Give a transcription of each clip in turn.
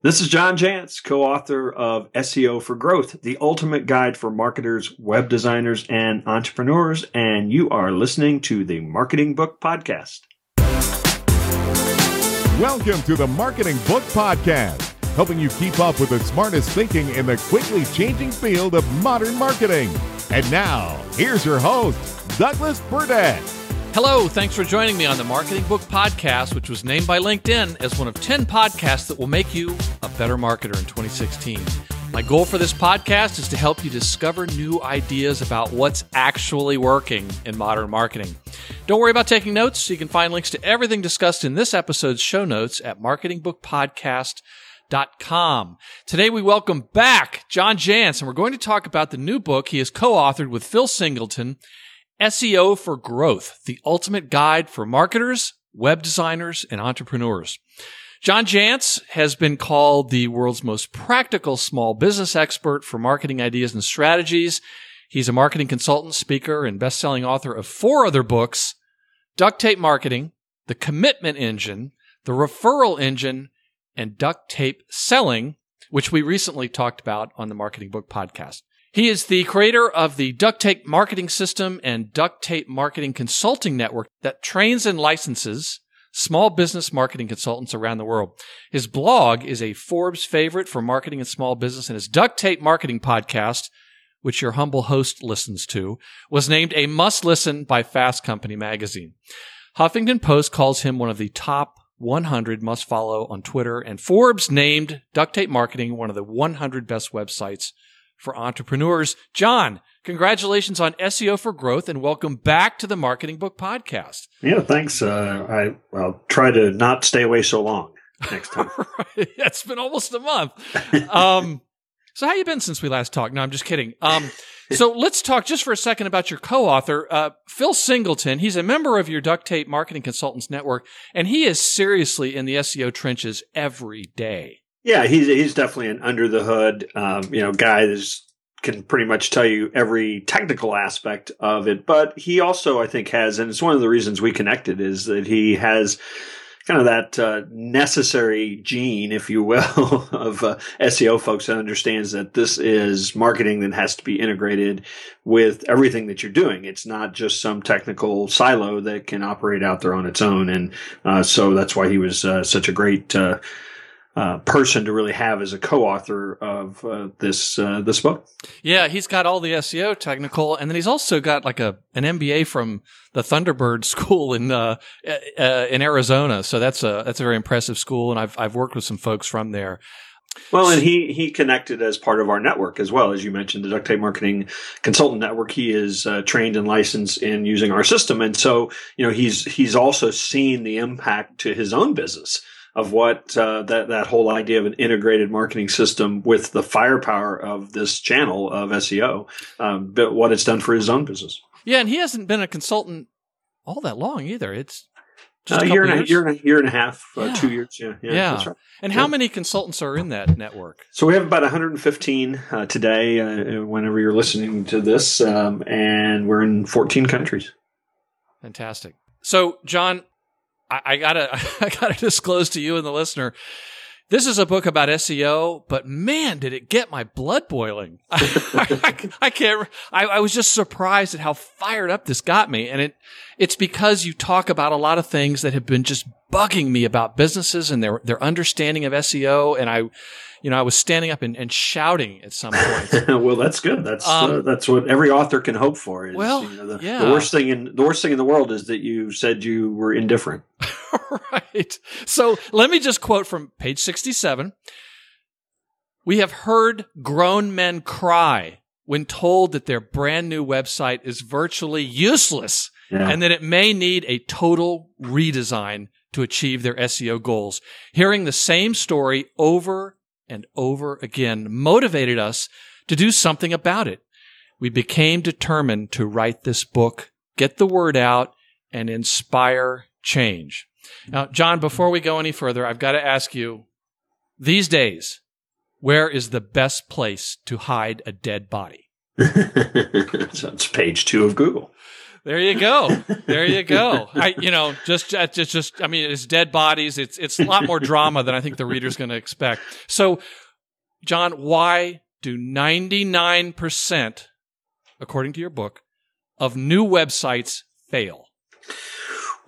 This is John Jantsch, co author of SEO for Growth, the ultimate guide for marketers, web designers, and entrepreneurs. And you are listening to the Marketing Book Podcast. Welcome to the Marketing Book Podcast, helping you keep up with the smartest thinking in the quickly changing field of modern marketing. And now, here's your host, Douglas Burdett. Hello, thanks for joining me on the Marketing Book Podcast, which was named by LinkedIn as one of 10 podcasts that will make you a better marketer in 2016. My goal for this podcast is to help you discover new ideas about what's actually working in modern marketing. Don't worry about taking notes. You can find links to everything discussed in this episode's show notes at marketingbookpodcast.com. Today we welcome back John Jantsch, and we're going to talk about the new book he has co-authored with Phil Singleton SEO for Growth, the ultimate guide for marketers, web designers, and entrepreneurs. John Jantsch has been called the world's most practical small business expert for marketing ideas and strategies. He's a marketing consultant, speaker, and best-selling author of four other books, Duct Tape Marketing, The Commitment Engine, The Referral Engine, and Duct Tape Selling, which we recently talked about on the Marketing Book Podcast. He is the creator of the Duct Tape Marketing System and Duct Tape Marketing Consulting Network that trains and licenses small business marketing consultants around the world. His blog is a Forbes favorite for marketing and small business, and his Duct Tape Marketing podcast, which your humble host listens to, was named a must listen by Fast Company magazine. Huffington Post calls him one of the top 100 must follow on Twitter, and Forbes named Duct Tape Marketing one of the 100 best websites for entrepreneurs. John, congratulations on SEO for Growth and welcome back to the Marketing Book Podcast. Yeah, thanks. Uh, I, I'll try to not stay away so long next time. right. It's been almost a month. Um, so how you been since we last talked? No, I'm just kidding. Um, so let's talk just for a second about your co-author, uh, Phil Singleton. He's a member of your Duct Tape Marketing Consultants Network, and he is seriously in the SEO trenches every day. Yeah, he's he's definitely an under the hood, um, you know, guy that can pretty much tell you every technical aspect of it. But he also, I think, has, and it's one of the reasons we connected, is that he has kind of that uh, necessary gene, if you will, of uh, SEO folks that understands that this is marketing that has to be integrated with everything that you're doing. It's not just some technical silo that can operate out there on its own. And uh, so that's why he was uh, such a great uh, person to really have as a co-author of uh, this uh, this book. Yeah, he's got all the SEO technical, and then he's also got like a an MBA from the Thunderbird School in uh, uh, in Arizona. So that's a that's a very impressive school, and I've I've worked with some folks from there. Well, and he he connected as part of our network as well as you mentioned the duct tape marketing consultant network. He is uh, trained and licensed in using our system, and so you know he's he's also seen the impact to his own business of what uh, that that whole idea of an integrated marketing system with the firepower of this channel of SEO, um, but what it's done for his own business. Yeah, and he hasn't been a consultant all that long either. It's just uh, a year and a year and a year and a half, uh, two years. Yeah, yeah. yeah. Right. And yeah. how many consultants are in that network? So we have about 115 uh, today. Uh, whenever you're listening to this, um, and we're in 14 countries. Fantastic. So, John, I, I gotta I gotta disclose to you and the listener. This is a book about SEO, but man, did it get my blood boiling. I, I, can't, I, I, was just surprised at how fired up this got me. And it, it's because you talk about a lot of things that have been just bugging me about businesses and their, their understanding of SEO. And I, you know, I was standing up and, and shouting at some point. well, that's good. That's uh, um, uh, that's what every author can hope for. Is, well, you know, the, yeah. the worst thing in the worst thing in the world is that you said you were indifferent. right. So let me just quote from page sixty-seven. We have heard grown men cry when told that their brand new website is virtually useless yeah. and that it may need a total redesign to achieve their SEO goals. Hearing the same story over and over again motivated us to do something about it. We became determined to write this book, get the word out, and inspire change. Now, John, before we go any further, I've got to ask you these days, where is the best place to hide a dead body? so it's page two of Google. There you go. There you go. I, you know, just, just, just. I mean, it's dead bodies. It's, it's a lot more drama than I think the reader's going to expect. So, John, why do ninety nine percent, according to your book, of new websites fail?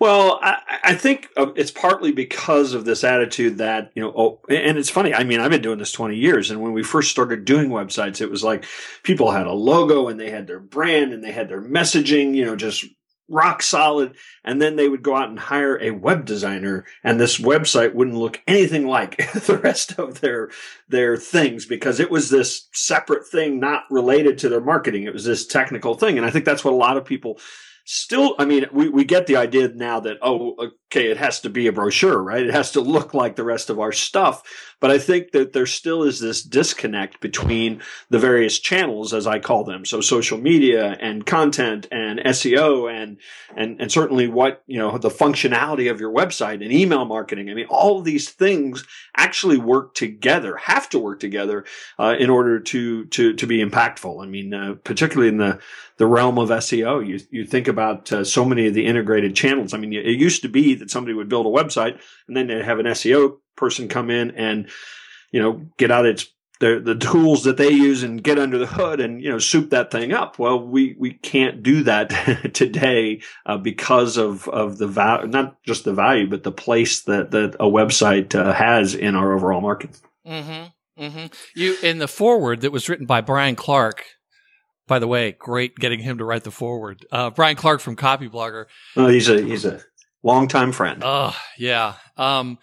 Well, I, I think uh, it's partly because of this attitude that, you know, oh, and it's funny. I mean, I've been doing this 20 years. And when we first started doing websites, it was like people had a logo and they had their brand and they had their messaging, you know, just rock solid. And then they would go out and hire a web designer and this website wouldn't look anything like the rest of their, their things because it was this separate thing, not related to their marketing. It was this technical thing. And I think that's what a lot of people still i mean we, we get the idea now that oh okay it has to be a brochure right? It has to look like the rest of our stuff but i think that there still is this disconnect between the various channels as i call them so social media and content and seo and and and certainly what you know the functionality of your website and email marketing i mean all these things actually work together have to work together uh, in order to to to be impactful i mean uh, particularly in the the realm of SEO. You you think about uh, so many of the integrated channels. I mean, it used to be that somebody would build a website and then they'd have an SEO person come in and you know get out its the the tools that they use and get under the hood and you know soup that thing up. Well, we we can't do that today uh, because of of the value, not just the value, but the place that that a website uh, has in our overall market. Mm-hmm. Mm-hmm. You in the foreword that was written by Brian Clark by the way, great getting him to write the foreword. Uh, Brian Clark from Copyblogger. Oh, he's a he's a longtime friend. Oh yeah. Um,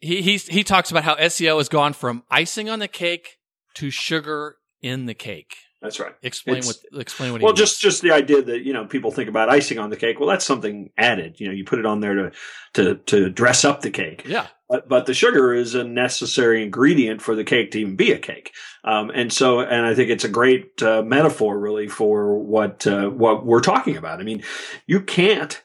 he he he talks about how SEO has gone from icing on the cake to sugar in the cake. That's right. Explain it's, what explain what. He Well, just just the idea that you know people think about icing on the cake. Well, that's something added. You know, you put it on there to to to dress up the cake. Yeah. But, but the sugar is a necessary ingredient for the cake to even be a cake. Um, and so, and I think it's a great uh, metaphor really for what, uh, what we're talking about. I mean, you can't,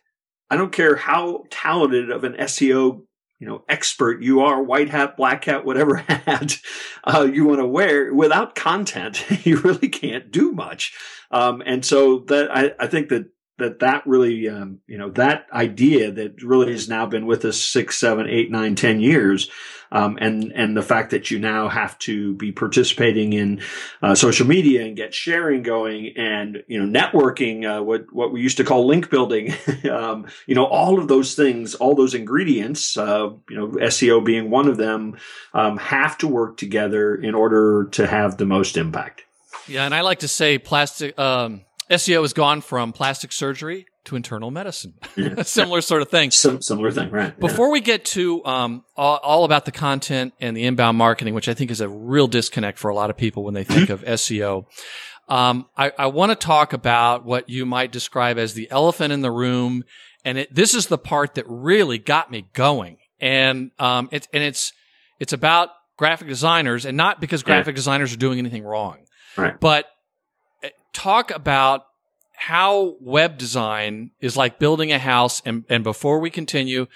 I don't care how talented of an SEO you know, expert you are, white hat, black hat, whatever hat uh, you want to wear, without content, you really can't do much. Um, and so that I, I think that that that really um, you know that idea that really has now been with us six seven eight nine ten years um, and and the fact that you now have to be participating in uh, social media and get sharing going and you know networking uh, what what we used to call link building um, you know all of those things all those ingredients uh, you know SEO being one of them um, have to work together in order to have the most impact. Yeah and I like to say plastic um, SEO has gone from plastic surgery to internal medicine. Yeah. similar sort of thing. Sim- similar thing, right? Before we get to um, all, all, about the content and the inbound marketing, which I think is a real disconnect for a lot of people when they think of SEO, um, I, I want to talk about what you might describe as the elephant in the room, and it, this is the part that really got me going. And um, it, and it's it's about graphic designers, and not because graphic yeah. designers are doing anything wrong, right? But eh, talk about how web design is like building a house. And, and before we continue,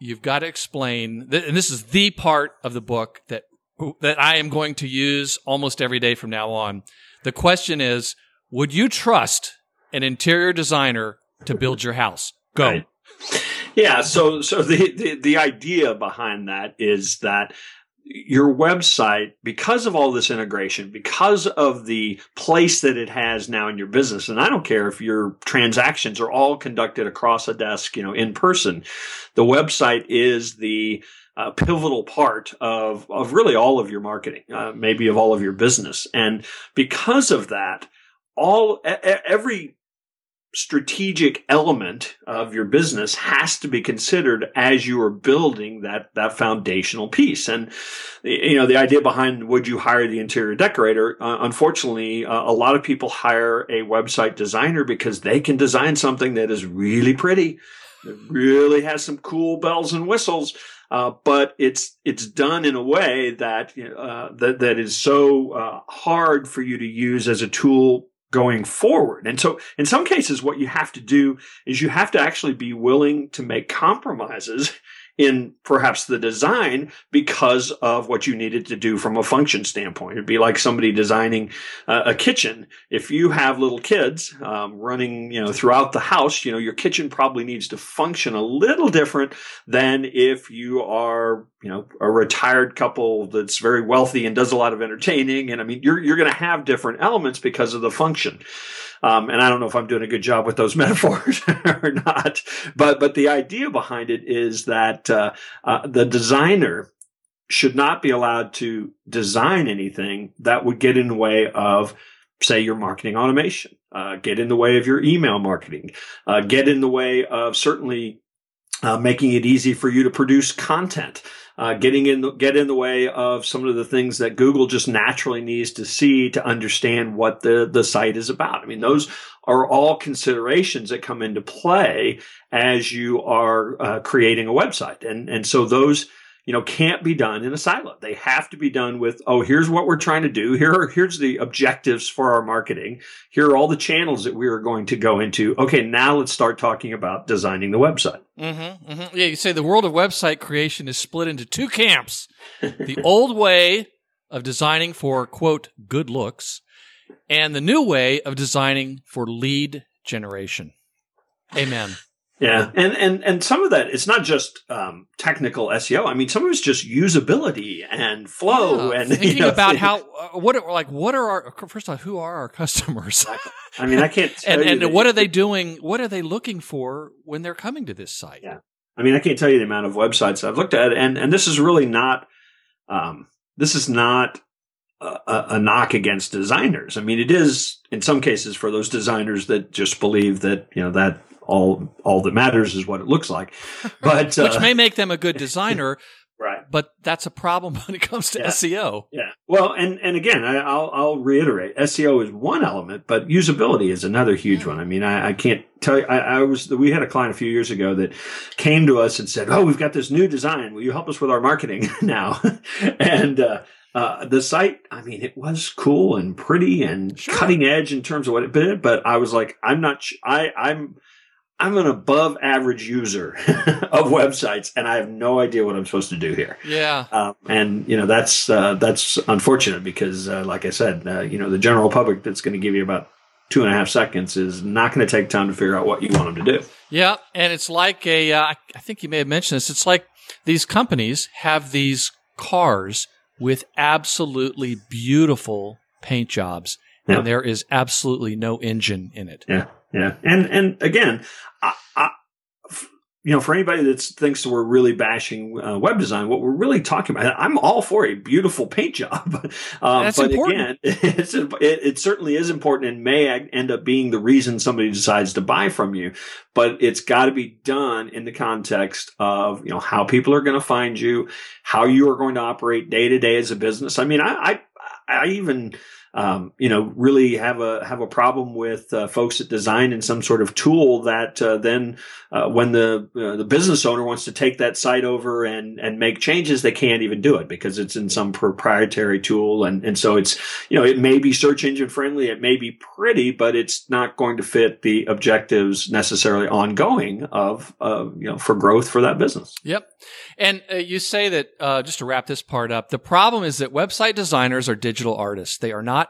you've got to explain, and this is the part of the book that, that I am going to use almost every day from now on. The question is, would you trust an interior designer to build your house? Go. Right. Yeah. So, so the, the, the idea behind that is that your website, because of all this integration, because of the place that it has now in your business, and I don't care if your transactions are all conducted across a desk, you know, in person, the website is the uh, pivotal part of of really all of your marketing, uh, maybe of all of your business, and because of that, all every strategic element of your business has to be considered as you are building that that foundational piece. And you know the idea behind would you hire the interior decorator? Uh, unfortunately uh, a lot of people hire a website designer because they can design something that is really pretty that really has some cool bells and whistles. Uh, but it's it's done in a way that uh, that that is so uh, hard for you to use as a tool going forward. And so in some cases, what you have to do is you have to actually be willing to make compromises in perhaps the design because of what you needed to do from a function standpoint. It'd be like somebody designing uh, a kitchen. If you have little kids um, running, you know, throughout the house, you know, your kitchen probably needs to function a little different than if you are, you know, a retired couple that's very wealthy and does a lot of entertaining. And I mean, you're you're going to have different elements because of the function. Um, and I don't know if I'm doing a good job with those metaphors or not, but but the idea behind it is that uh, uh, the designer should not be allowed to design anything that would get in the way of say your marketing automation, uh, get in the way of your email marketing, uh, get in the way of certainly uh, making it easy for you to produce content uh, getting in the, get in the way of some of the things that Google just naturally needs to see to understand what the the site is about. I mean, those are all considerations that come into play as you are uh, creating a website, and and so those you know, can't be done in a silo. They have to be done with, oh, here's what we're trying to do. Here are, here's the objectives for our marketing. Here are all the channels that we are going to go into. Okay, now let's start talking about designing the website. Mm-hmm, mm-hmm. Yeah, you say the world of website creation is split into two camps. the old way of designing for, quote, good looks, and the new way of designing for lead generation. Amen. Yeah, and and and some of that it's not just um, technical SEO. I mean, some of it's just usability and flow yeah, and thinking you know, about how uh, what are, like what are our first of all who are our customers? I mean, I can't. and and what are they doing? What are they looking for when they're coming to this site? Yeah, I mean, I can't tell you the amount of websites I've looked at, and and this is really not. Um, this is not a, a, knock against designers. I mean, it is in some cases for those designers that just believe that you know that all all that matters is what it looks like. But which uh, may make them a good designer. right. But that's a problem when it comes to yeah. SEO. Yeah. Well, and and again, I, will I'll reiterate, SEO is one element, but usability is another huge yeah. one. I mean, I, I can't tell you. I, I, was we had a client a few years ago that came to us and said, "Oh, we've got this new design. Will you help us with our marketing now?" and uh, uh, the site, I mean, it was cool and pretty and sure. cutting edge in terms of what it did, but I was like, I'm not, sh- I, I'm, I'm an above average user of websites, and I have no idea what I'm supposed to do here. Yeah, um, and you know that's uh, that's unfortunate because, uh, like I said, uh, you know the general public that's going to give you about two and a half seconds is not going to take time to figure out what you want them to do. Yeah, and it's like a. Uh, I think you may have mentioned this. It's like these companies have these cars with absolutely beautiful paint jobs, yeah. and there is absolutely no engine in it. Yeah. Yeah, and and again, I, I, you know, for anybody that thinks we're really bashing uh, web design, what we're really talking about, I'm all for a beautiful paint job. um, That's but important. again, it's, it, it certainly is important and may end up being the reason somebody decides to buy from you. But it's got to be done in the context of you know how people are going to find you, how you are going to operate day to day as a business. I mean, I, I, I even um, you know, really have a have a problem with uh, folks that design in some sort of tool that uh, then uh, when the uh, the business owner wants to take that site over and and make changes, they can't even do it because it's in some proprietary tool, and and so it's you know it may be search engine friendly, it may be pretty, but it's not going to fit the objectives necessarily ongoing of you know for growth for that business. Yep, and uh, you say that uh, just to wrap this part up, the problem is that website designers are digital artists; they are not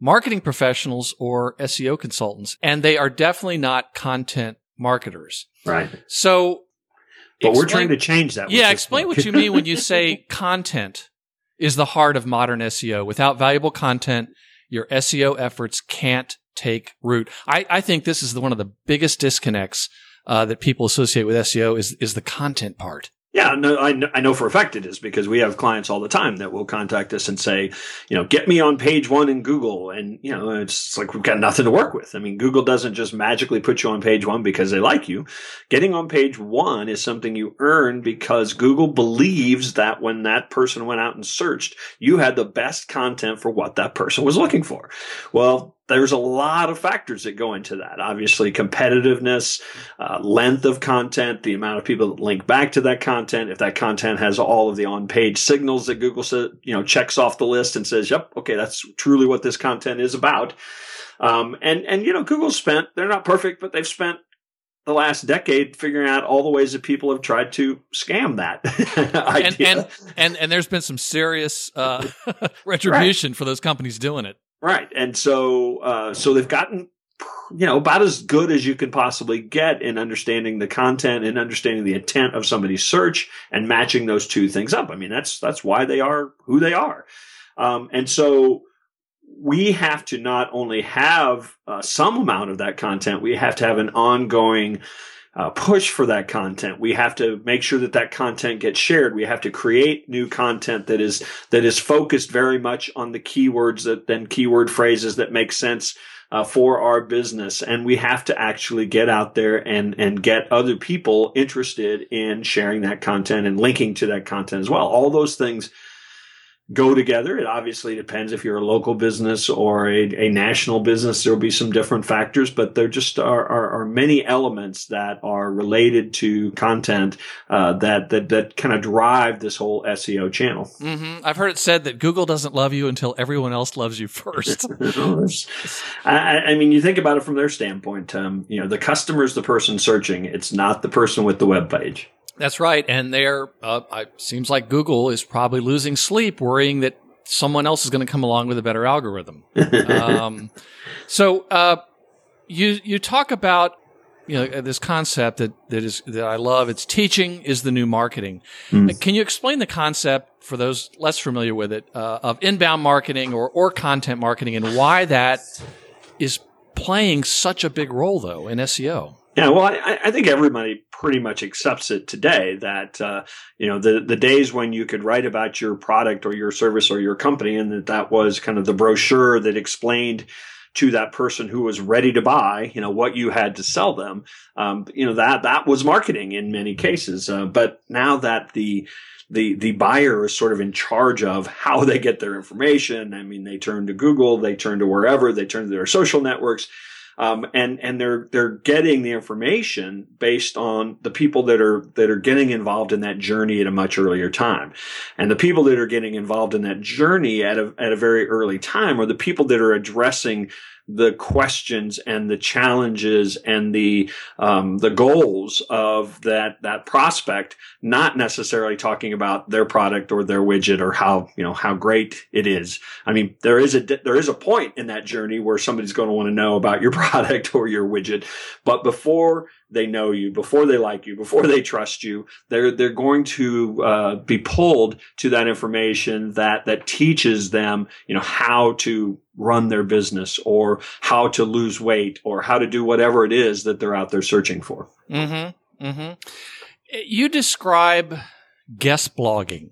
marketing professionals or SEO consultants, and they are definitely not content marketers. Right. So, but explain, we're trying to change that. Yeah, explain what you mean when you say content is the heart of modern SEO. Without valuable content, your SEO efforts can't take root. I, I think this is the, one of the biggest disconnects uh, that people associate with SEO is is the content part. Yeah, no, I, I know for a fact it is because we have clients all the time that will contact us and say, you know, get me on page one in Google. And, you know, it's like we've got nothing to work with. I mean, Google doesn't just magically put you on page one because they like you. Getting on page one is something you earn because Google believes that when that person went out and searched, you had the best content for what that person was looking for. Well, there's a lot of factors that go into that. Obviously, competitiveness, uh, length of content, the amount of people that link back to that content. If that content has all of the on-page signals that Google says, you know, checks off the list and says, "Yep, okay, that's truly what this content is about." Um, and and you know, Google spent. They're not perfect, but they've spent the last decade figuring out all the ways that people have tried to scam that idea. And, and, and, and there's been some serious uh, retribution right. for those companies doing it. Right. And so, uh, so they've gotten, you know, about as good as you can possibly get in understanding the content and understanding the intent of somebody's search and matching those two things up. I mean, that's, that's why they are who they are. Um, and so, we have to not only have uh, some amount of that content, we have to have an ongoing uh, push for that content. We have to make sure that that content gets shared. We have to create new content that is that is focused very much on the keywords that then keyword phrases that make sense uh, for our business. And we have to actually get out there and and get other people interested in sharing that content and linking to that content as well. All those things go together. It obviously depends if you're a local business or a, a national business. There will be some different factors, but there just are, are, are many elements that are related to content uh, that that that kind of drive this whole SEO channel. Mm-hmm. I've heard it said that Google doesn't love you until everyone else loves you first. I, I, mean, you think about it from their standpoint. Um, you know, the customer is the person searching; it's not the person with the web page. That's right. And there, uh, it seems like Google is probably losing sleep worrying that someone else is going to come along with a better algorithm. um, so, uh, you, you talk about, you know, this concept that, that is, that I love. It's teaching is the new marketing. Mm. Can you explain the concept for those less familiar with it, uh, of inbound marketing or, or content marketing and why that is playing such a big role though in SEO? Yeah, well, I, I, think everybody pretty much accepts it today that, uh, you know, the, the days when you could write about your product or your service or your company and that that was kind of the brochure that explained to that person who was ready to buy, you know, what you had to sell them. Um, you know, that, that was marketing in many cases. Uh, but now that the, the the buyer is sort of in charge of how they get their information. I mean, they turn to Google, they turn to wherever, they turn to their social networks. Um, and and they're they're getting the information based on the people that are that are getting involved in that journey at a much earlier time, and the people that are getting involved in that journey at a at a very early time are the people that are addressing the questions and the challenges and the um, the goals of that that prospect, not necessarily talking about their product or their widget or how you know how great it is. I mean, there is a there is a point in that journey where somebody's going to want to know about your product or your widget, but before they know you, before they like you, before they trust you, they're they're going to uh, be pulled to that information that that teaches them, you know, how to run their business or how to lose weight or how to do whatever it is that they're out there searching for. Mm-hmm. Mm-hmm. You describe guest blogging.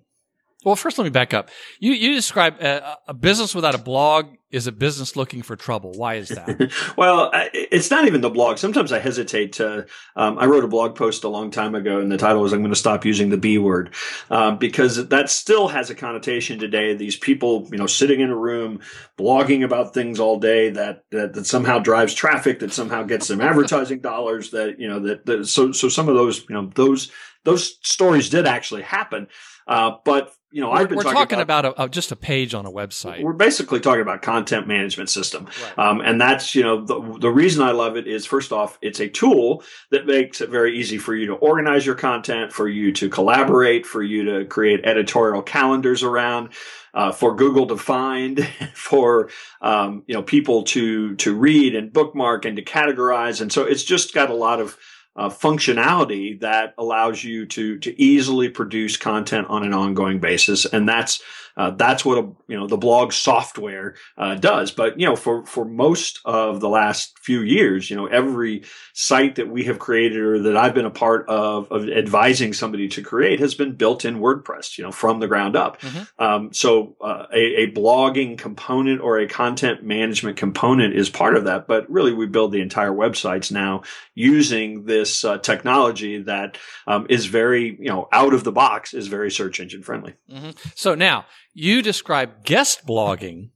Well, first, let me back up. You you describe a, a business without a blog is a business looking for trouble. Why is that? well, it's not even the blog. Sometimes I hesitate to. Um, I wrote a blog post a long time ago, and the title was "I'm going to stop using the B word," um, because that still has a connotation today. These people, you know, sitting in a room blogging about things all day that that, that somehow drives traffic, that somehow gets them advertising dollars. That you know that, that so so some of those you know those those stories did actually happen. Uh, but you know, we're, I've been we're talking, talking about, about a, a, just a page on a website. We're basically talking about content management system, right. um, and that's you know the, the reason I love it is first off, it's a tool that makes it very easy for you to organize your content, for you to collaborate, for you to create editorial calendars around. Uh, for Google to find, for um, you know people to to read and bookmark and to categorize, and so it's just got a lot of uh, functionality that allows you to to easily produce content on an ongoing basis, and that's uh, that's what a, you know the blog software uh, does. But you know, for for most of the last few years, you know, every site that we have created or that I've been a part of of advising somebody to create has been built in WordPress, you know, from the ground up. Mm-hmm. Um, so uh, a, a blogging component or a content management component is part of that. But really, we build the entire websites now using this uh, technology that um, is very you know out of the box is very search engine friendly. Mm-hmm. So now you describe guest blogging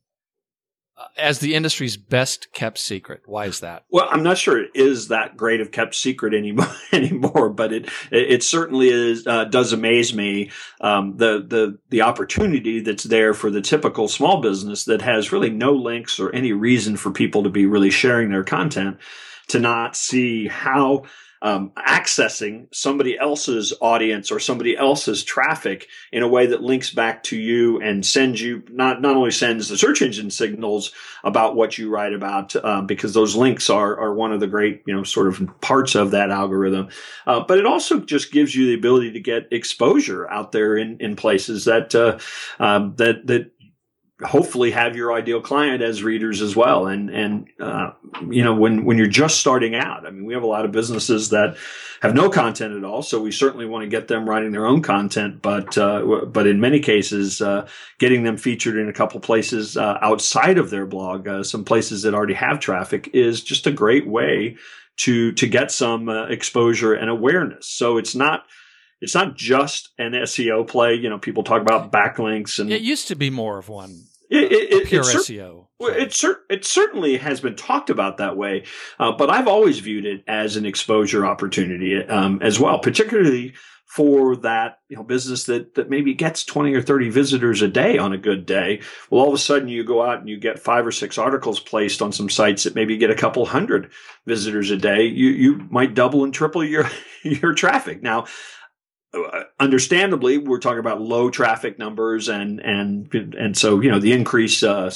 uh, as the industry's best kept secret. Why is that? Well, I'm not sure it is that great of kept secret anymore, anymore but it it certainly is uh, does amaze me um, the the the opportunity that's there for the typical small business that has really no links or any reason for people to be really sharing their content to not see how um, accessing somebody else's audience or somebody else's traffic in a way that links back to you and sends you not not only sends the search engine signals about what you write about um, because those links are are one of the great you know sort of parts of that algorithm, uh, but it also just gives you the ability to get exposure out there in in places that uh, um, that that hopefully have your ideal client as readers as well. And, and, uh, you know, when, when you're just starting out, I mean, we have a lot of businesses that have no content at all. So we certainly want to get them writing their own content. But, uh, but in many cases, uh, getting them featured in a couple places, uh, outside of their blog, uh, some places that already have traffic is just a great way to, to get some uh, exposure and awareness. So it's not, it's not just an SEO play. You know, people talk about backlinks and it used to be more of one. It, it, pure it, SEO. It, cer- it certainly has been talked about that way, uh, but I've always viewed it as an exposure opportunity um, as well, particularly for that you know business that that maybe gets 20 or 30 visitors a day on a good day well all of a sudden you go out and you get five or six articles placed on some sites that maybe get a couple hundred visitors a day you you might double and triple your your traffic now understandably, we're talking about low traffic numbers, and and and so you know the increase uh,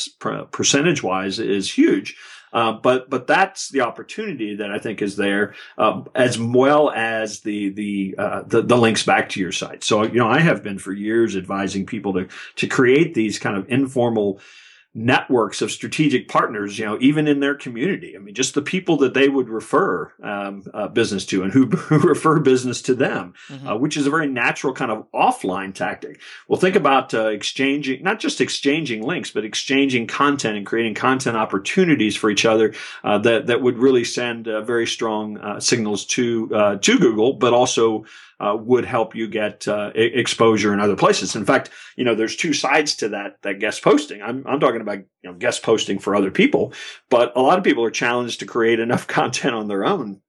percentage wise is huge. Uh, but but that's the opportunity that I think is there, uh, as well as the the, uh, the, the links back to your site. So you know I have been for years advising people to to create these kind of informal networks of strategic partners, you know, even in their community. I mean, just the people that they would refer um, uh, business to and who, who refer business to them, mm-hmm. uh, which is a very natural kind of offline tactic. Well, think about uh, exchanging, not just exchanging links, but exchanging content and creating content opportunities for each other uh, that that would really send uh, very strong uh, signals to to Google, but also uh, would help you get uh, exposure in other places. In fact, you know, there's two sides to that that guest posting. I'm I'm talking about you know guest posting for other people, but a lot of people are challenged to create enough content on their own.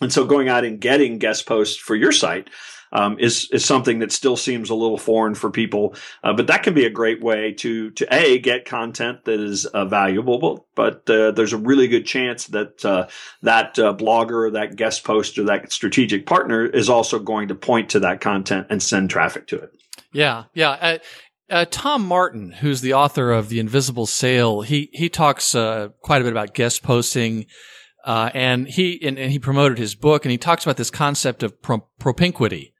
And so going out and getting guest posts for your site um, is is something that still seems a little foreign for people. Uh, but that can be a great way to to a get content that is uh, valuable. But uh, there's a really good chance that uh, that uh, blogger, that guest post, or that strategic partner is also going to point to that content and send traffic to it. Yeah, yeah. Uh, Tom Martin, who's the author of The Invisible Sale, he he talks uh, quite a bit about guest posting, uh, and he and, and, he promoted his book, and he talks about this concept of pro- propinquity,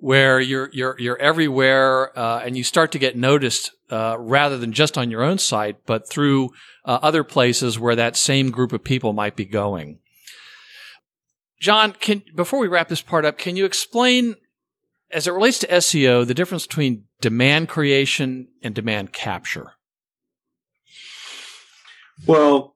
where you're you're you're everywhere uh, and you start to get noticed uh, rather than just on your own site, but through uh, other places where that same group of people might be going. John, can before we wrap this part up, can you explain, as it relates to SEO, the difference between demand creation and demand capture? Well,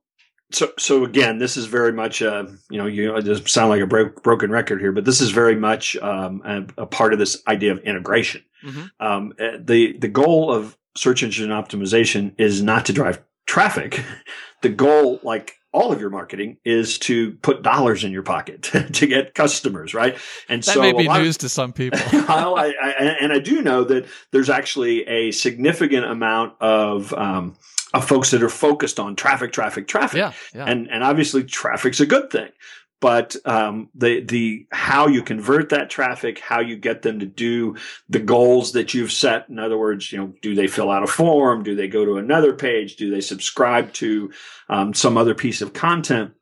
so so again, this is very much uh, you know you know, it just sound like a bro- broken record here, but this is very much um, a, a, part of this idea of integration. Mm-hmm. Um, eh, the the goal of search engine optimization is not to drive traffic. The goal, like all of your marketing, is to put dollars in your pocket to get customers, right? And that so may be news of, to some people. I, I, and I do know that there's actually a significant amount of um, of folks that are focused on traffic, traffic, traffic. Yeah, yeah. And and obviously traffic's a good thing. But um, the the how you convert that traffic, how you get them to do the goals that you've set. In other words, you know, do they fill out a form? Do they go to another page? Do they subscribe to um, some other piece of content?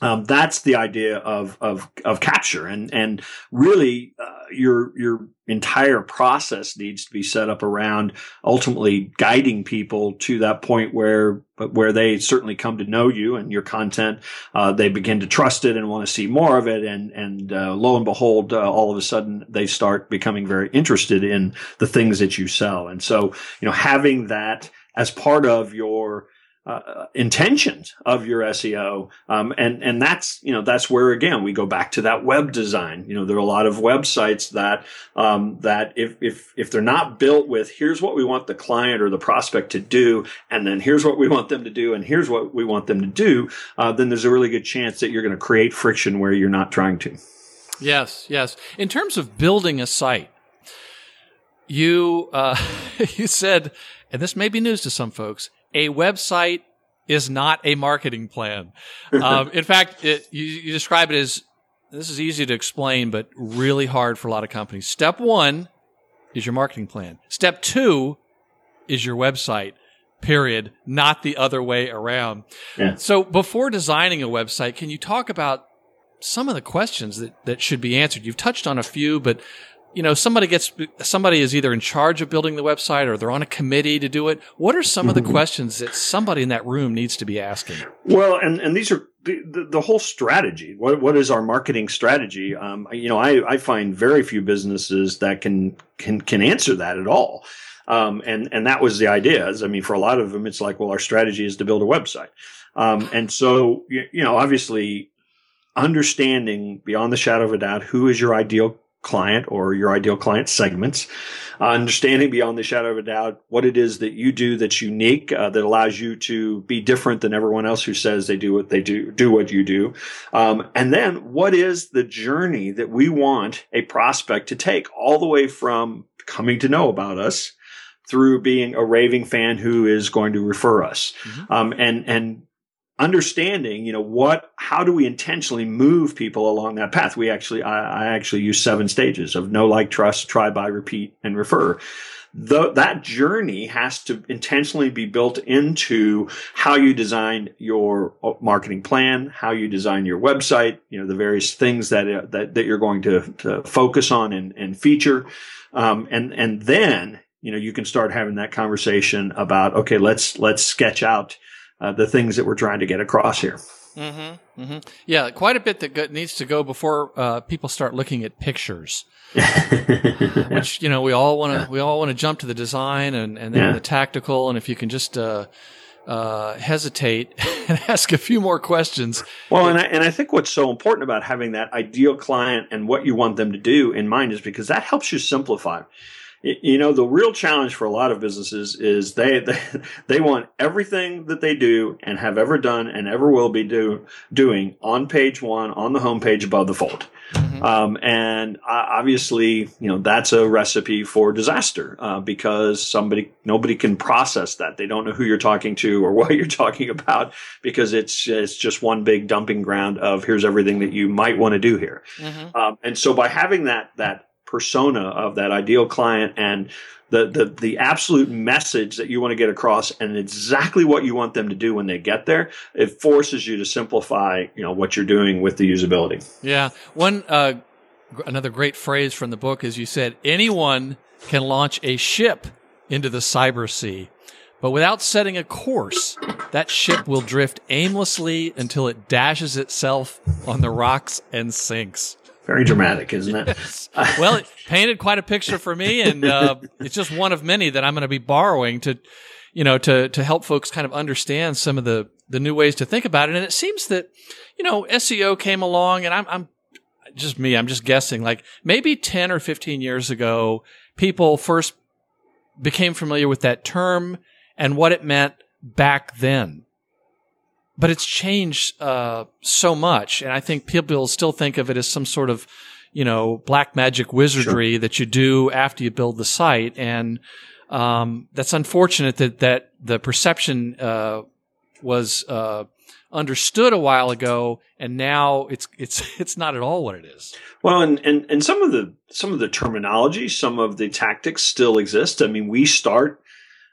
Um, that's the idea of of of capture, and and really, uh, your your entire process needs to be set up around ultimately guiding people to that point where where they certainly come to know you and your content. Uh, they begin to trust it and want to see more of it, and and uh, lo and behold, uh, all of a sudden they start becoming very interested in the things that you sell. And so, you know, having that as part of your uh, intentions of your SEO. Um, and, and that's, you know, that's where again, we go back to that web design. You know, there are a lot of websites that, um, that if, if, if they're not built with here's what we want the client or the prospect to do, and then here's what we want them to do, and here's what we want them to do, uh, then there's a really good chance that you're going to create friction where you're not trying to. Yes, yes. In terms of building a site, you, uh, you said, and this may be news to some folks, a website is not a marketing plan. Um, in fact, it, you, you, describe it as this is easy to explain, but really hard for a lot of companies. Step one is your marketing plan. Step two is your website. Period. Not the other way around. Yeah. So before designing a website, can you talk about some of the questions that, that should be answered? You've touched on a few, but you know, somebody gets, somebody is either in charge of building the website or they're on a committee to do it. What are some of the Mm-hmm. questions that somebody in that room needs to be asking? Well, and, and these are the, the, the whole strategy. What, what is our marketing strategy? Um, you know, I, I find very few businesses that can, can, can answer that at all. Um, and, and that was the idea is, I mean, for a lot of them, it's like, well, our strategy is to build a website. Um, and so, you, you know, obviously understanding beyond the shadow of a doubt, who is your ideal client or your ideal client segments, uh, understanding beyond the shadow of a doubt what it is that you do that's unique, uh, that allows you to be different than everyone else who says they do what they do, do what you do. Um, and then what is the journey that we want a prospect to take all the way from coming to know about us through being a raving fan who is going to refer us. Um, and, and understanding, you know, what, how do we intentionally move people along that path? We actually, I, I actually use seven stages of know, like, trust, try, buy, repeat, and refer. The, that journey has to intentionally be built into how you design your marketing plan, how you design your website, you know, the various things that, uh, that, that you're going to, to focus on and, and feature. Um, and, and then, you know, you can start having that conversation about, okay, let's, let's sketch out, uh, the things that we're trying to get across here. Mm-hmm, mm-hmm. Yeah, quite a bit that needs to go before uh, people start looking at pictures. Which you know we all want to we all want to jump to the design and and then Yeah. the tactical and if you can just uh, uh, hesitate and ask a few more questions. Well, and I, and I think what's so important about having that ideal client and what you want them to do in mind is because that helps you simplify. You know, the real challenge for a lot of businesses is they, they, they want everything that they do and have ever done and ever will be do, doing on page one, on the homepage above the fold. Um, and uh, obviously, you know, that's a recipe for disaster, uh, because somebody, nobody can process that. They don't know who you're talking to or what you're talking about because it's, it's just one big dumping ground of here's everything that you might want to do here. Um, and so by having that, that persona of that ideal client and the, the, the absolute message that you want to get across and exactly what you want them to do when they get there, it forces you to simplify, you know, what you're doing with the usability. Yeah, one uh, another great phrase from the book is you said anyone can launch a ship into the cyber sea, but without setting a course, that ship will drift aimlessly until it dashes itself on the rocks and sinks. Very dramatic, isn't it? well, it painted quite a picture for me, and uh, it's just one of many that I'm going to be borrowing to, you know, to to help folks kind of understand some of the the new ways to think about it. And it seems that, you know, SEO came along, and I'm I'm just me, I'm just guessing, like maybe 10 or 15 years ago, people first became familiar with that term and what it meant back then but it's changed uh, so much, and I think people still think of it as some sort of, you know, black magic wizardry that you do after you build the site, and um, that's unfortunate that that the perception uh, was uh, understood a while ago, and now it's it's it's not at all what it is. Well, and, and, and some of the some of the terminology, some of the tactics still exist. I mean, we start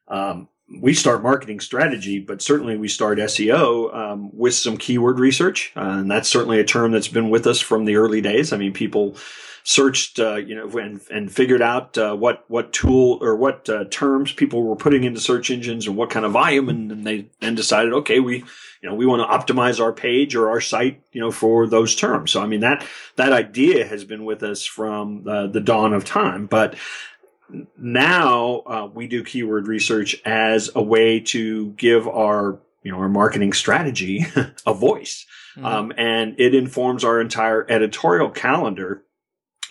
um, we start marketing strategy, but certainly we start SEO um, with some keyword research, uh, and that's certainly a term that's been with us from the early days. I mean, people searched, uh, you know, and, and figured out uh, what what tool or what uh, terms people were putting into search engines and what kind of volume, and, and they then decided, okay, we you know we want to optimize our page or our site, you know, for those terms. So I mean that that idea has been with us from uh, the dawn of time, but now uh, we do keyword research as a way to give our you know our marketing strategy a voice um, and it informs our entire editorial calendar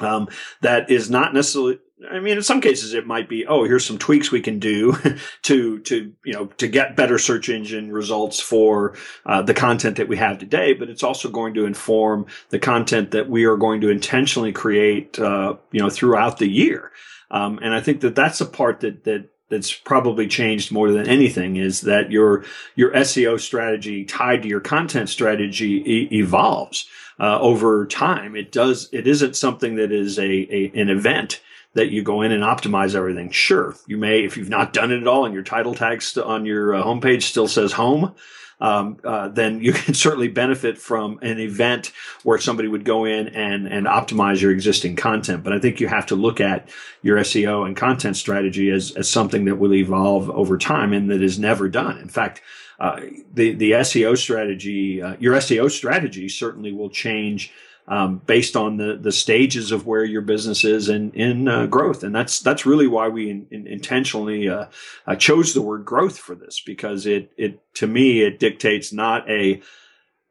um, that is not necessarily I mean, in some cases, it might be, oh, here's some tweaks we can do to, to, you know, to get better search engine results for uh, the content that we have today. But it's also going to inform the content that we are going to intentionally create, uh, you know, throughout the year. Um, and I think that that's a part that that that's probably changed more than anything is that your your SEO strategy tied to your content strategy e- evolves uh, over time. It does. It isn't something that is a, a an event that you go in and optimize everything. Sure, you may if you've not done it at all, and your title tag st- on your uh, homepage still says home um, uh, then you can certainly benefit from an event where somebody would go in and, and optimize your existing content. But I think you have to look at your SEO and content strategy as, as something that will evolve over time and that is never done. In fact, uh, the, the SEO strategy, uh, your SEO strategy certainly will change um, based on the the stages of where your business is in in uh, growth, and that's that's really why we in, in intentionally uh, uh, chose the word growth for this because it it to me it dictates not a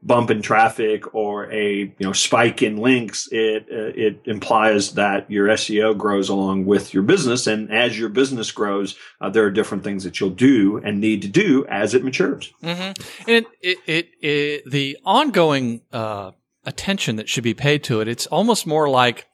bump in traffic or a you know spike in links. It uh, it implies that your SEO grows along with your business. And as your business grows uh, there are different things that you'll do and need to do as it matures. Mm-hmm. and it, it, it, the ongoing uh, attention that should be paid to it. It's almost more like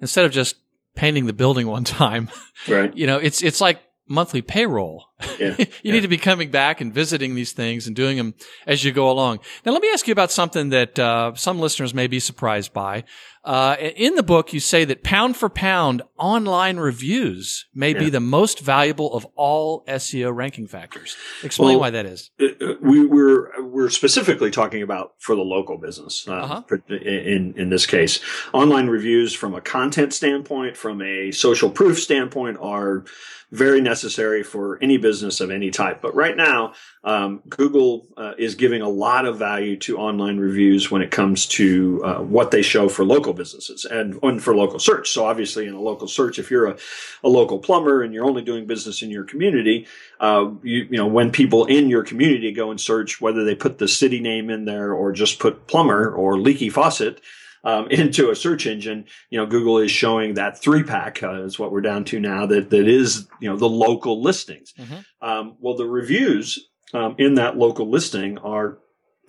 instead of just painting the building one time, right? You know, it's it's like monthly payroll. Yeah, you yeah. need to be coming back and visiting these things and doing them as you go along. Now, let me ask you about something that uh, some listeners may be surprised by. Uh, in the book, you say that pound for pound, online reviews may yeah. be the most valuable of all SEO ranking factors. Explain well, why that is. Uh, uh, we, we're, we're specifically talking about for the local business uh, uh-huh. in in this case. Online reviews from a content standpoint, from a social proof standpoint, are very necessary for any business of any type. But right now, um, Google uh, is giving a lot of value to online reviews when it comes to uh, what they show for local businesses and, and, for local search. So obviously, in a local search, if you're a, a local plumber and you're only doing business in your community, uh, you, you know when people in your community go and search, whether they put the city name in there or just put plumber or leaky faucet um, into a search engine, you know, Google is showing that three pack uh, is what we're down to now. That that is you know the local listings. Mm-hmm. Um, well, the reviews um, in that local listing are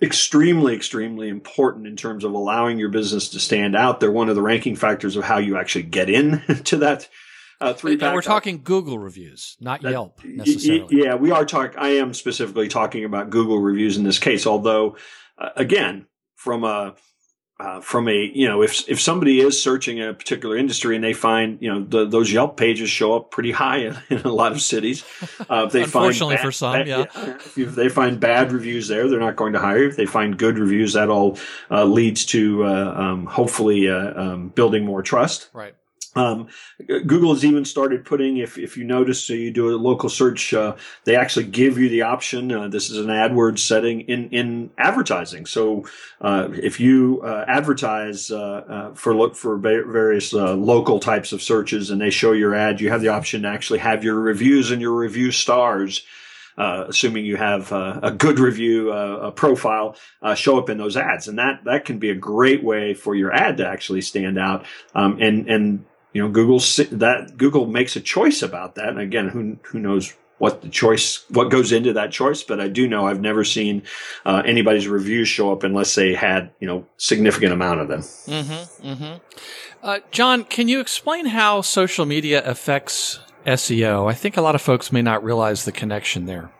extremely extremely important in terms of allowing your business to stand out. They're one of the ranking factors of how you actually get in to that. Uh, three pack. we're talking Google reviews, not that, Yelp necessarily. Yeah, we are talking. I am specifically talking about Google reviews in this case. Although, uh, again, from a uh, from a you know if if somebody is searching a particular industry and they find you know the, those Yelp pages show up pretty high in, in a lot of cities. Uh, if they Unfortunately find bad, for some, bad, yeah. yeah. If they find bad reviews there, they're not going to hire you. If they find good reviews, that all uh, leads to uh, um, hopefully uh, um, building more trust. Right. Um, Google has even started putting, if, if you notice, so you do a local search, uh, they actually give you the option. Uh, this is an AdWords setting in, in advertising. So, uh, if you, uh, advertise, uh, uh, for look for various, local types of searches and they show your ad, you have the option to actually have your reviews and your review stars uh, assuming you have uh, a good review uh, profile, show up in those ads, and that that can be a great way for your ad to actually stand out. Um, and and you know, Google that Google makes a choice about that. And again, who who knows what the choice, what goes into that choice? But I do know I've never seen uh, anybody's reviews show up unless they had you know significant amount of them. Mm-hmm, mm-hmm. Uh, John, can you explain how social media affects SEO? I think a lot of folks may not realize the connection there.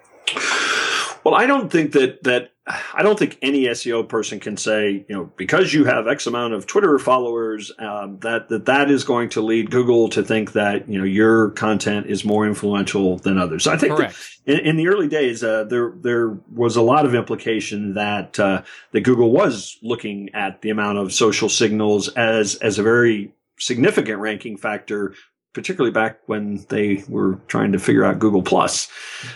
Well, I don't think that that I don't think any SEO person can say, you know, because you have X amount of Twitter followers, um, that that that is going to lead Google to think that you know your content is more influential than others. So I think in, in, the early days, uh, there there was a lot of implication that uh, that Google was looking at the amount of social signals as as a very significant ranking factor particularly back when they were trying to figure out Google Plus.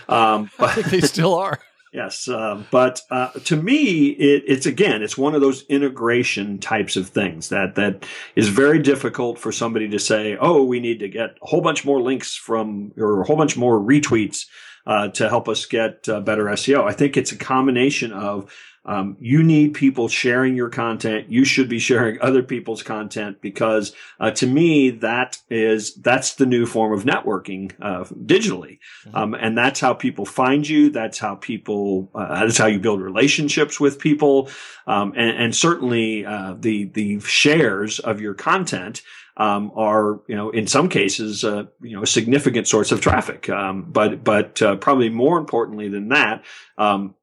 Um, I think they still are. Yes, uh, but uh, to me, it, it's again, it's one of those integration types of things that that is very difficult for somebody to say, "Oh, we need to get a whole bunch more links from or a whole bunch more retweets uh, to help us get uh, better SEO." I think it's a combination of um, you need people sharing your content. You should be sharing other people's content because, uh, to me, that is that's the new form of networking uh, digitally, mm-hmm. um, and that's how people find you. That's how people. Uh, that's how you build relationships with people, um, and, and, certainly uh, the the shares of your content um, are, you know, in some cases, uh, you know, a significant source of traffic. Um, but, but, uh, probably more importantly than that, um,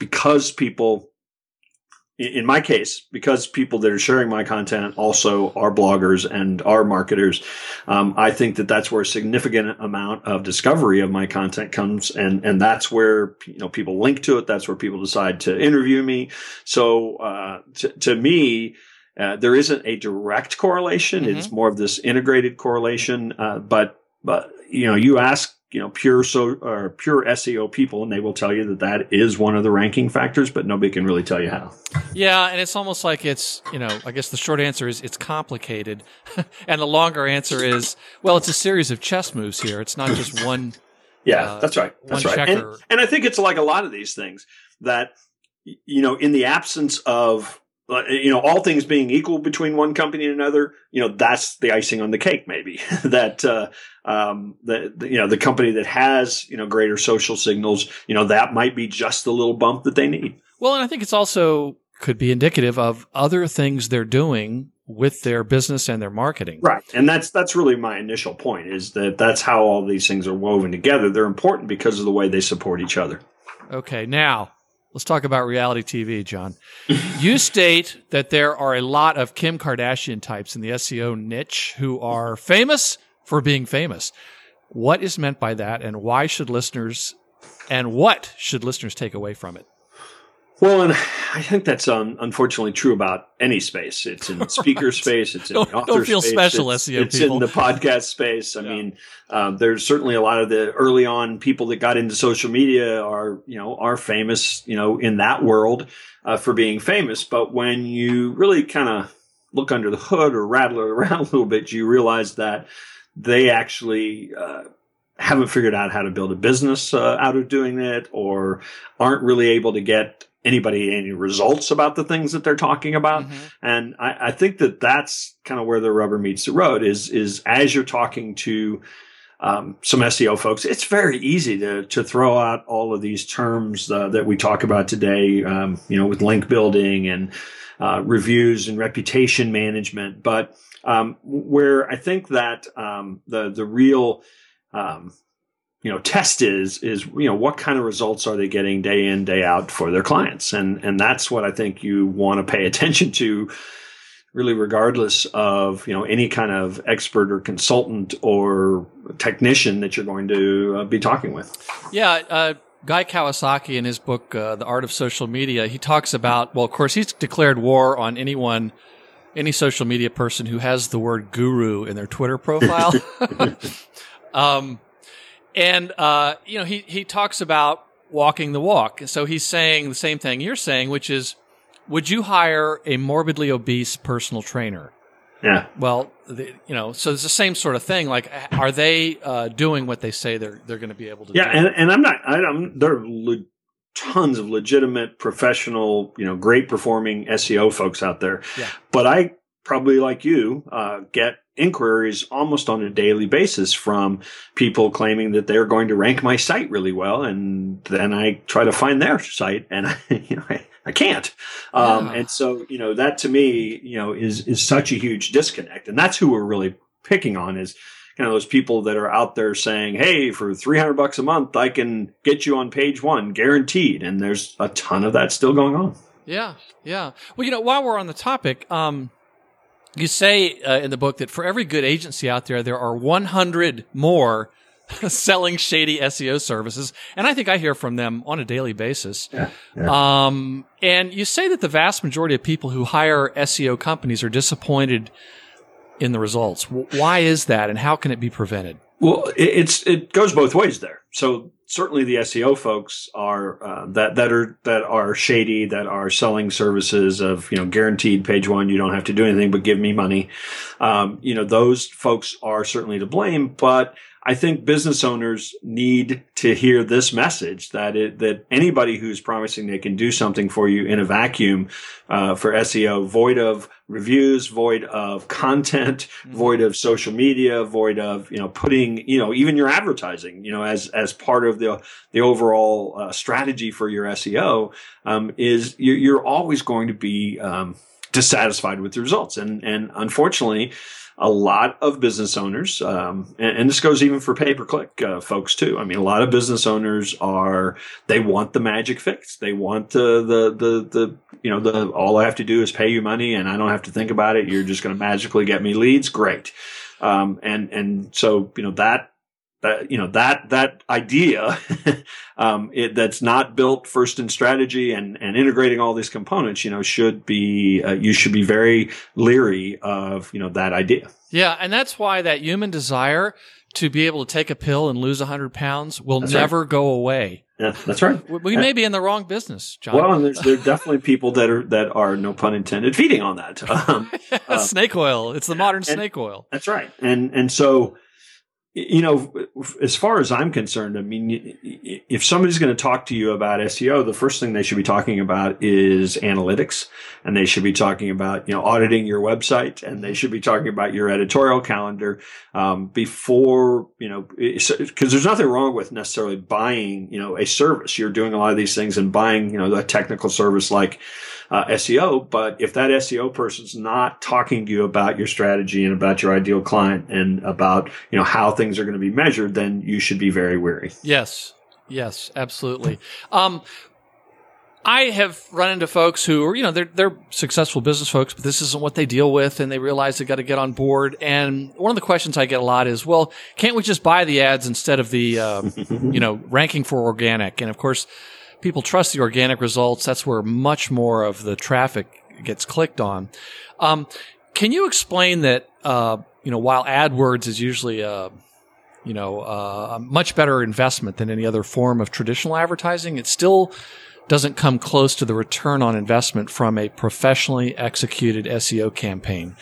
because people, in my case, because people that are sharing my content also are bloggers and are marketers, um, I think that that's where a significant amount of discovery of my content comes, and and that's where you know people link to it. That's where people decide to interview me. So uh, to, to me, uh, there isn't a direct correlation. Mm-hmm. It's more of this integrated correlation. Uh, but, but, you know, you ask, you know, pure so or pure SEO people, and they will tell you that that is one of the ranking factors, but nobody can really tell you how. Yeah, and it's almost like it's, you know, I guess the short answer is it's complicated, and the longer answer is, well, it's a series of chess moves here. It's not just one. yeah, uh, that's right. That's right. And, and I think it's like a lot of these things that, you know, in the absence of you know, all things being equal between one company and another, you know, that's the icing on the cake, maybe that, uh, um, the, you know, the company that has, you know, greater social signals, you know, that might be just the little bump that they need. Well, and I think it's also could be indicative of other things they're doing with their business and their marketing. Right. And that's, that's really my initial point is that that's how all these things are woven together. They're important because of the way they support each other. Okay. Now, Let's talk about reality TV, John. you state that there are a lot of Kim Kardashian types in the SEO niche who are famous for being famous. What is meant by that, and why should listeners, and what should listeners take away from it? Well, and I think that's um, unfortunately true about any space. It's in the speaker space. It's in don't, the author don't feel space. special, it's, SEO it's people. in the podcast space. I yeah. mean, um, there's certainly a lot of the early on people that got into social media are, you know, are famous, you know, in that world uh, for being famous. But when you really kind of look under the hood or rattle it around a little bit, you realize that they actually uh, haven't figured out how to build a business uh, out of doing it or aren't really able to get anybody any results about the things that they're talking about. Mm-hmm. And I, I, think that that's kind of where the rubber meets the road is, is as you're talking to, um, some SEO folks, it's very easy to, to throw out all of these terms uh, that we talk about today, um, you know, with link building and, uh, reviews and reputation management. But, um, where I think that, um, the, the real, um, you know test is is you know what kind of results are they getting day in day out for their clients? And and that's what i think you want to pay attention to really regardless of you know any kind of expert or consultant or technician that you're going to uh, be talking with. Yeah uh, guy kawasaki in his book uh, the art of social media he talks about well of course he's declared war on anyone any social media person who has the word guru in their twitter profile. Um, and uh, you know, he he talks about walking the walk. So he's saying the same thing you're saying, which is, would you hire a morbidly obese personal trainer? Yeah. Well, the, you know, so it's the same sort of thing. Like, are they uh, doing what they say they're they're going to be able to? Yeah, do? and and I'm not. I, am there are le- tons of legitimate, professional, you know, great performing SEO folks out there. Yeah. But I probably like you uh, get inquiries almost on a daily basis from people claiming that they're going to rank my site really well. And then I try to find their site and I, you know, I, I can't. Um, yeah. and so, you know, that to me, you know, is, is such a huge disconnect. And that's who we're really picking on is kind of those people that are out there saying, Hey, for 300 bucks a month, I can get you on page one guaranteed. And there's a ton of that still going on. Yeah. Yeah. Well, you know, while we're on the topic, um, you say uh, in the book that for every good agency out there, there are 100 more selling shady SEO services. And I think I hear from them on a daily basis. Yeah, yeah. Um, and you say that the vast majority of people who hire SEO companies are disappointed in the results. Why is that and how can it be prevented? Well, it's, it goes both ways there. So certainly the SEO folks are uh, that that are that are shady, that are selling services of you know guaranteed page one. You don't have to do anything but give me money. Um, you know those folks are certainly to blame, but I think business owners need to hear this message that it, that anybody who's promising they can do something for you in a vacuum uh, for SEO, void of reviews, void of content, mm-hmm. void of social media, void of you know putting you know even your advertising you know as as part of the the overall uh, strategy for your SEO um, is you're, you're, always going to be um, dissatisfied with the results, and and unfortunately a lot of business owners, um, and, and, this goes even for pay per click uh, folks too. I mean, a lot of business owners are they want the magic fix. They want uh, the the the you know the all I have to do is pay you money and I don't have to think about it. You're just going to magically get me leads. Great. Um, and and so you know that that you know that that idea um, it, that's not built first in strategy and and integrating all these components you know should be uh, you should be very leery of you know that idea yeah and that's why that human desire to be able to take a pill and lose 100 pounds will that's never right. go away yeah, that's right. We may be in the wrong business, John. Well, and there's there are definitely people that are that are no pun intended feeding on that. Um, snake oil. It's the modern and, snake oil. That's right. And and so you know, as far as I'm concerned, I mean, if somebody's going to talk to you about SEO, the first thing they should be talking about is analytics and they should be talking about, you know, auditing your website and they should be talking about your editorial calendar, um, before, you know, because there's nothing wrong with necessarily buying, you know, a service. You're doing a lot of these things and buying, you know, a technical service like, uh, SEO. But if that SEO person's not talking to you about your strategy and about your ideal client and about, you know, how things are going to be measured, then you should be very wary. Yes. Yes, absolutely. Um, I have run into folks who are, you know, they're, they're successful business folks, but this isn't what they deal with and they realize they got to get on board. And one of the questions I get a lot is, well, can't we just buy the ads instead of the, uh, you know, ranking for organic? And of course, people trust the organic results. That's where much more of the traffic gets clicked on. Um, can you explain that, uh, you know, while AdWords is usually a, you know, uh, a much better investment than any other form of traditional advertising, it still doesn't come close to the return on investment from a professionally executed SEO campaign.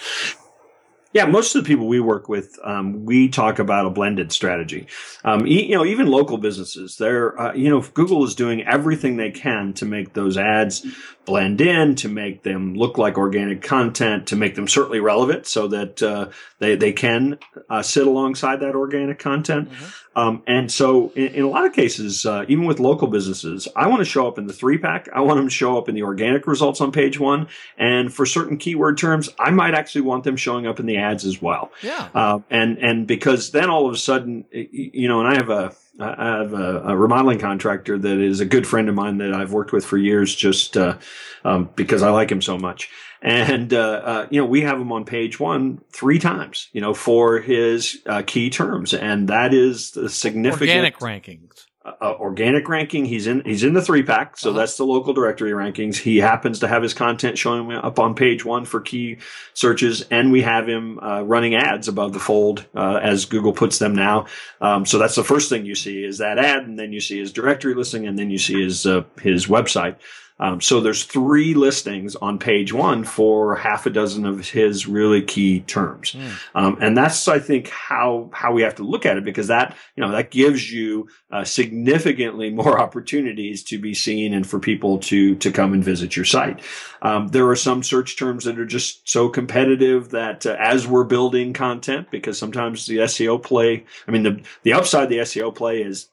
Yeah, most of the people we work with, um, we talk about a blended strategy. Um, e- you know, even local businesses, they're, uh, you know, Google is doing everything they can to make those ads blend in, to make them look like organic content, to make them certainly relevant so that uh, they, they can uh, sit alongside that organic content. Mm-hmm. Um, and so in, in, a lot of cases, uh, even with local businesses, I want to show up in the three pack. I want them to show up in the organic results on page one. And for certain keyword terms, I might actually want them showing up in the ads as well. Yeah. Uh, and, and because then all of a sudden, you know, and I have a, I have a, a, remodeling contractor that is a good friend of mine that I've worked with for years, just uh, um, because I like him so much. And uh, uh, you know, we have him on page one three times, you know, for his uh, key terms, and that is the significant organic rankings uh, organic ranking. He's in he's in the three pack, so uh-huh. that's the local directory rankings. He happens to have his content showing up on page one for key searches, and we have him uh, running ads above the fold uh, as Google puts them now. Um, so that's the first thing you see is that ad, and then you see his directory listing, and then you see his uh, his website. Um, so there's three listings on page one for half a dozen of his really key terms, mm. um, and that's I think how how we have to look at it because that you know that gives you uh, significantly more opportunities to be seen and for people to to come and visit your site. Um, there are some search terms that are just so competitive that uh, as we're building content, because sometimes the SEO play, I mean the the upside the SEO play is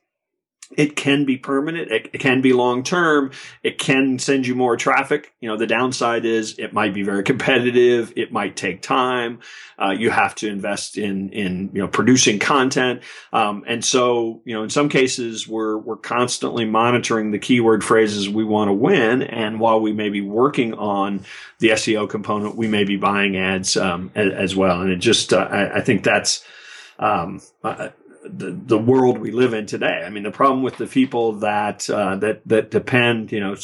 it can be permanent. It, it, can be long term. It can send you more traffic. You know, the downside is it might be very competitive. It might take time. Uh, you have to invest in, in, you know, producing content. Um, and so, you know, in some cases we're, we're constantly monitoring the keyword phrases we want to win. And while we may be working on the SEO component, we may be buying ads, um, as, as, well. And it just, uh, I, I, think that's, um, uh, the, the world we live in today. I mean, the problem with the people that uh, that that depend, you know,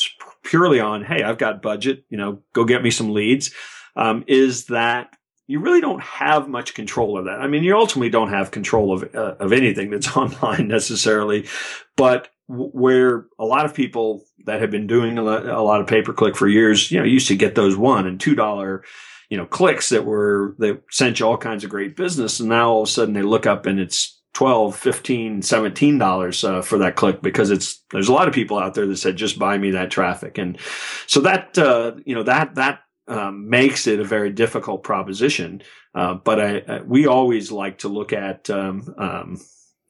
purely on, hey, I've got budget, you know, go get me some leads, um, is that you really don't have much control of that. I mean, you ultimately don't have control of uh, of anything that's online necessarily, but where a lot of people that have been doing a lot, of pay per click for years, you know, used to get those one and two dollar you know clicks that were that sent you all kinds of great business and now all of a sudden they look up and it's 12 15 17 dollars uh, for that click because it's there's a lot of people out there that said just buy me that traffic and so that uh, you know that that um, makes it a very difficult proposition uh, but I, I, we always like to look at um, um,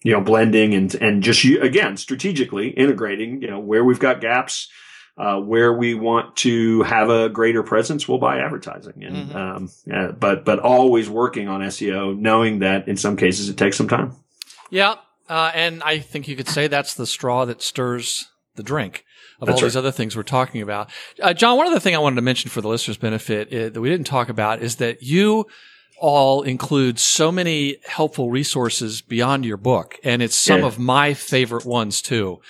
you know blending and and just again strategically integrating you know where we've got gaps Uh, where we want to have a greater presence, we'll buy advertising, and Mhm. um, yeah, but but always working on SEO, knowing that in some cases it takes some time. Yeah, uh, and I think you could say that's the straw that stirs the drink of That's all these right. other things we're talking about. Uh, John, one other thing I wanted to mention for the listeners' benefit uh, that we didn't talk about is that you all include so many helpful resources beyond your book, and it's some Yeah. of my favorite ones too.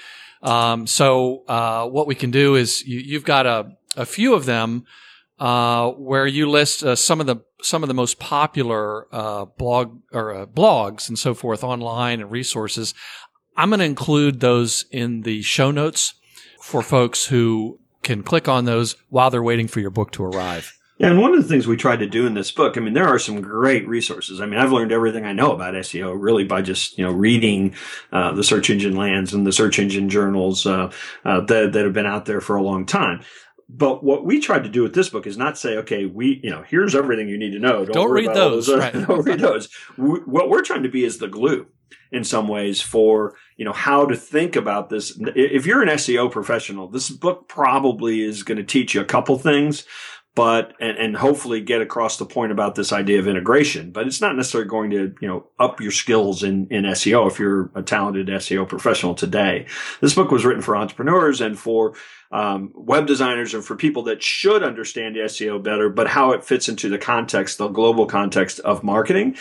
Um, so uh, what we can do is you, you've got a, a few of them uh, where you list uh, some of the some of the most popular uh, blog or uh, blogs and so forth online and resources. I'm going to include those in the show notes for folks who can click on those while they're waiting for your book to arrive. Yeah, and one of the things we tried to do in this book, I mean, there are some great resources. I mean, I've learned everything I know about SEO really by just you know reading uh, the search engine lands and the search engine journals uh, uh, that that have been out there for a long time. But what we tried to do with this book is not say, okay, we, you know, here's everything you need to know. Don't, Don't read those, uh, right. don't read those. We, what we're trying to be is the glue in some ways for, you know, how to think about this. If you're an SEO professional, this book probably is going to teach you a couple things, but, and, and hopefully get across the point about this idea of integration. But it's not necessarily going to, you know, up your skills in, in SEO if you're a talented SEO professional today. This book was written for entrepreneurs and for um, web designers and for people that should understand SEO better, but how it fits into the context, the global context of marketing.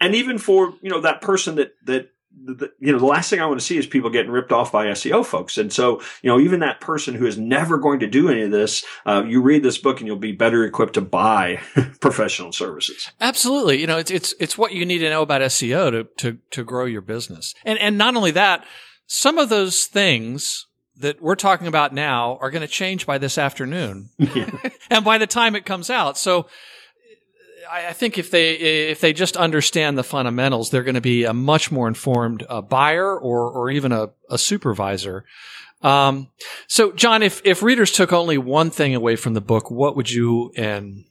And even for, you know, that person that, that, the, you know, the last thing I want to see is people getting ripped off by SEO folks. And so, you know, even that person who is never going to do any of this, uh, you read this book and you'll be better equipped to buy professional services. Absolutely. You know, it's, it's, it's what you need to know about SEO to, to, to grow your business. And, and not only that, some of those things that we're talking about now are going to change by this afternoon and by the time it comes out. So I, think if they, if they just understand the fundamentals, they're going to be a much more informed uh, buyer or, or even a, a supervisor. Um, so John, if, if readers took only one thing away from the book, what would you and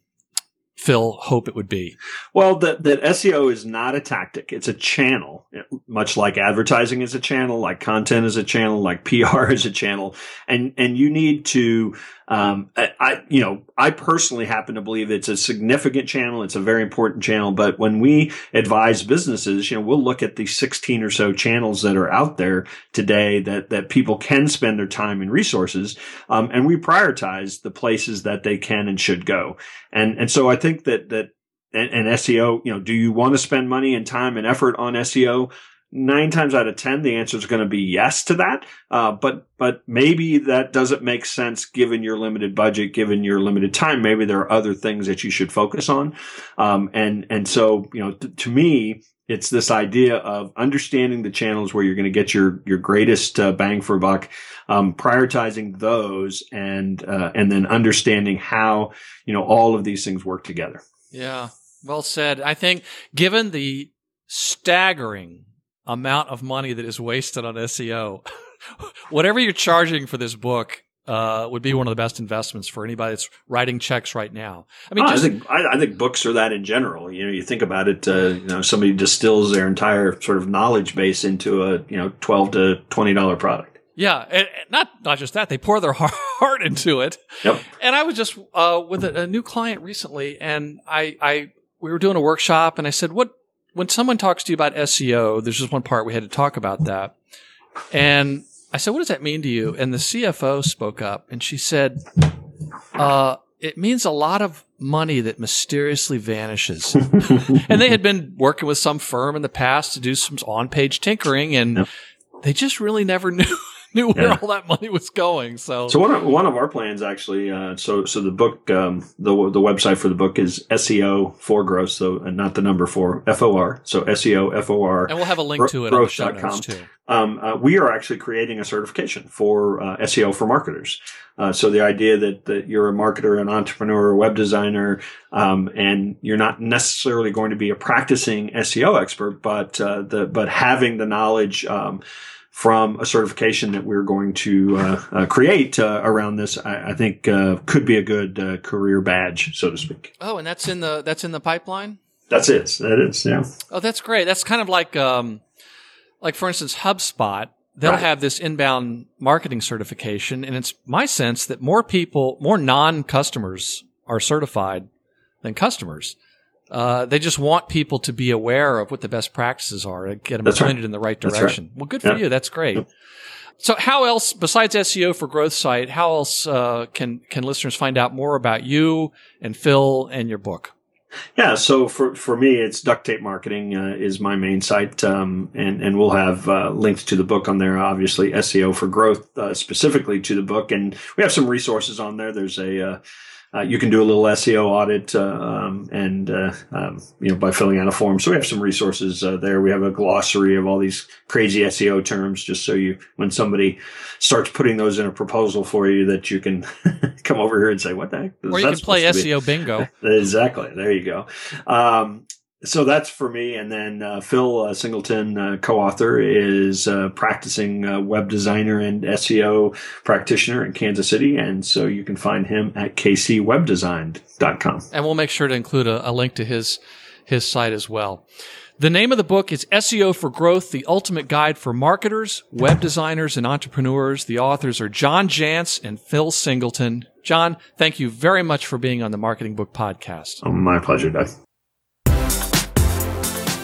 Phil hope it would be? Well, that, that SEO is not a tactic. It's a channel, much like advertising is a channel, like content is a channel, like PR is a channel. And, and you need to, um, I, I, you know, I personally happen to believe it's a significant channel. It's a very important channel. But when we advise businesses, you know, we'll look at the 16 or so channels that are out there today that, that people can spend their time and resources. Um, and we prioritize the places that they can and should go. And, and so I think that, that, and, and SEO, you know, do you want to spend money and time and effort on SEO? Nine times out of 10, the answer is going to be yes to that. Uh, but, but maybe that doesn't make sense given your limited budget, given your limited time. Maybe there are other things that you should focus on. Um, and, and so, you know, t- to me, it's this idea of understanding the channels where you're going to get your, your greatest uh, bang for buck, um, prioritizing those and, uh, and then understanding how, you know, all of these things work together. Yeah, well said. I think given the staggering amount of money that is wasted on SEO, whatever you're charging for this book uh, would be one of the best investments for anybody that's writing checks right now. I mean, Oh, just, I think I, I think books are that in general. You know, you think about it. Uh, you know, somebody distills their entire sort of knowledge base into a you know twelve to twenty dollar product. yeah, and, and not not just that, they pour their heart into it. Yep. And I was just uh, with a, a new client recently, and I, I we were doing a workshop, and I said, "What when someone talks to you about SEO, there's just one part we had to talk about that." And I said, "What does that mean to you?" And the CFO spoke up, and she said, uh, "It means a lot of money that mysteriously vanishes." and they had been working with some firm in the past to do some on-page tinkering, and Yep. they just really never knew knew where Yeah. all that money was going. So, So one of, one of our plans actually. Uh, so so the book um, the the website for the book is SEO for growth. So uh, not the number four F O R. So SEO F O R. and we'll have a link to it on the show growth.com. notes too. um, uh, we are actually creating a certification for uh, SEO for marketers. Uh, so the idea that, that you're a marketer, an entrepreneur, a web designer, um, and you're not necessarily going to be a practicing SEO expert, but uh, the but having the knowledge. Um, from a certification that we're going to uh, uh, create uh, around this, I, I think uh, could be a good uh, career badge, so to speak. Oh, and that's in the that's in the pipeline. That's it. That is, yeah. Oh, that's great. That's kind of like um, like for instance, HubSpot they'll Right. have this inbound marketing certification. And it's my sense that more people, more non customers are certified than customers. Uh, they just want people to be aware of what the best practices are and get them That's right. pointed in the right That's right. direction. Well, good for Yeah. you. That's great. So, how else, besides SEO for Growth site, how else uh, can can listeners find out more about you and Phil and your book? Yeah, so for, for me, it's duct tape marketing uh, is my main site, um, and and we'll have uh, links to the book on there. Obviously, SEO for growth uh, specifically to the book, and we have some resources on there. There's a uh, you can do a little SEO audit, uh, um, and uh, um, you know by filling out a form. So we have some resources uh, there. We have a glossary of all these crazy SEO terms, just so you when somebody starts putting those in a proposal for you, that you can come over here and say, "What the heck?" Or you can play supposed to be?" SEO bingo. Exactly. There you go. Um, so that's for me. And then uh, Phil uh, Singleton, uh, co-author, is uh, practicing uh, web designer and SEO practitioner in Kansas City. And so you can find him at kcwebdesign.com. and we'll make sure to include a, a link to his his site as well. The name of the book is SEO for Growth: The Ultimate Guide for Marketers, Web Designers, and Entrepreneurs. The authors are John Jantsch and Phil Singleton. John, thank you very much for being on the Marketing Book Podcast. Oh, my pleasure, Doug.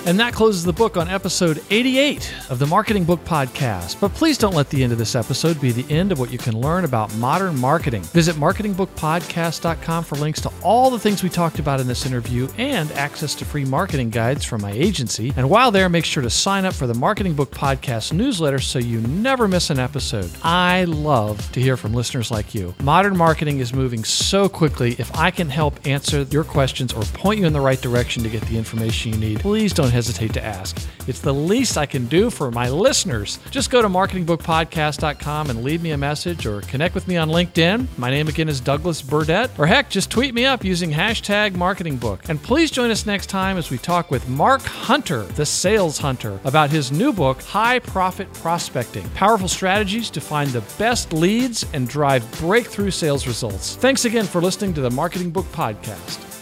And that closes the book on episode 88 of the Marketing Book Podcast. But please don't let the end of this episode be the end of what you can learn about modern marketing. Visit marketingbookpodcast.com for links to all the things we talked about in this interview and access to free marketing guides from my agency. And while there, make sure to sign up for the Marketing Book Podcast newsletter so you never miss an episode. I love to hear from listeners like you. Modern marketing is moving so quickly. If I can help answer your questions or point you in the right direction to get the information you need, please don't hesitate to ask. It's the least I can do for my listeners. Just go to marketingbookpodcast.com and leave me a message or connect with me on LinkedIn. My name again is Douglas Burdett. Or heck, just tweet me up using hashtag marketingbook. And please join us next time as we talk with Mark Hunter, the sales hunter, about his new book, High Profit Prospecting Powerful Strategies to Find the Best Leads and Drive Breakthrough Sales Results. Thanks again for listening to the Marketing Book Podcast.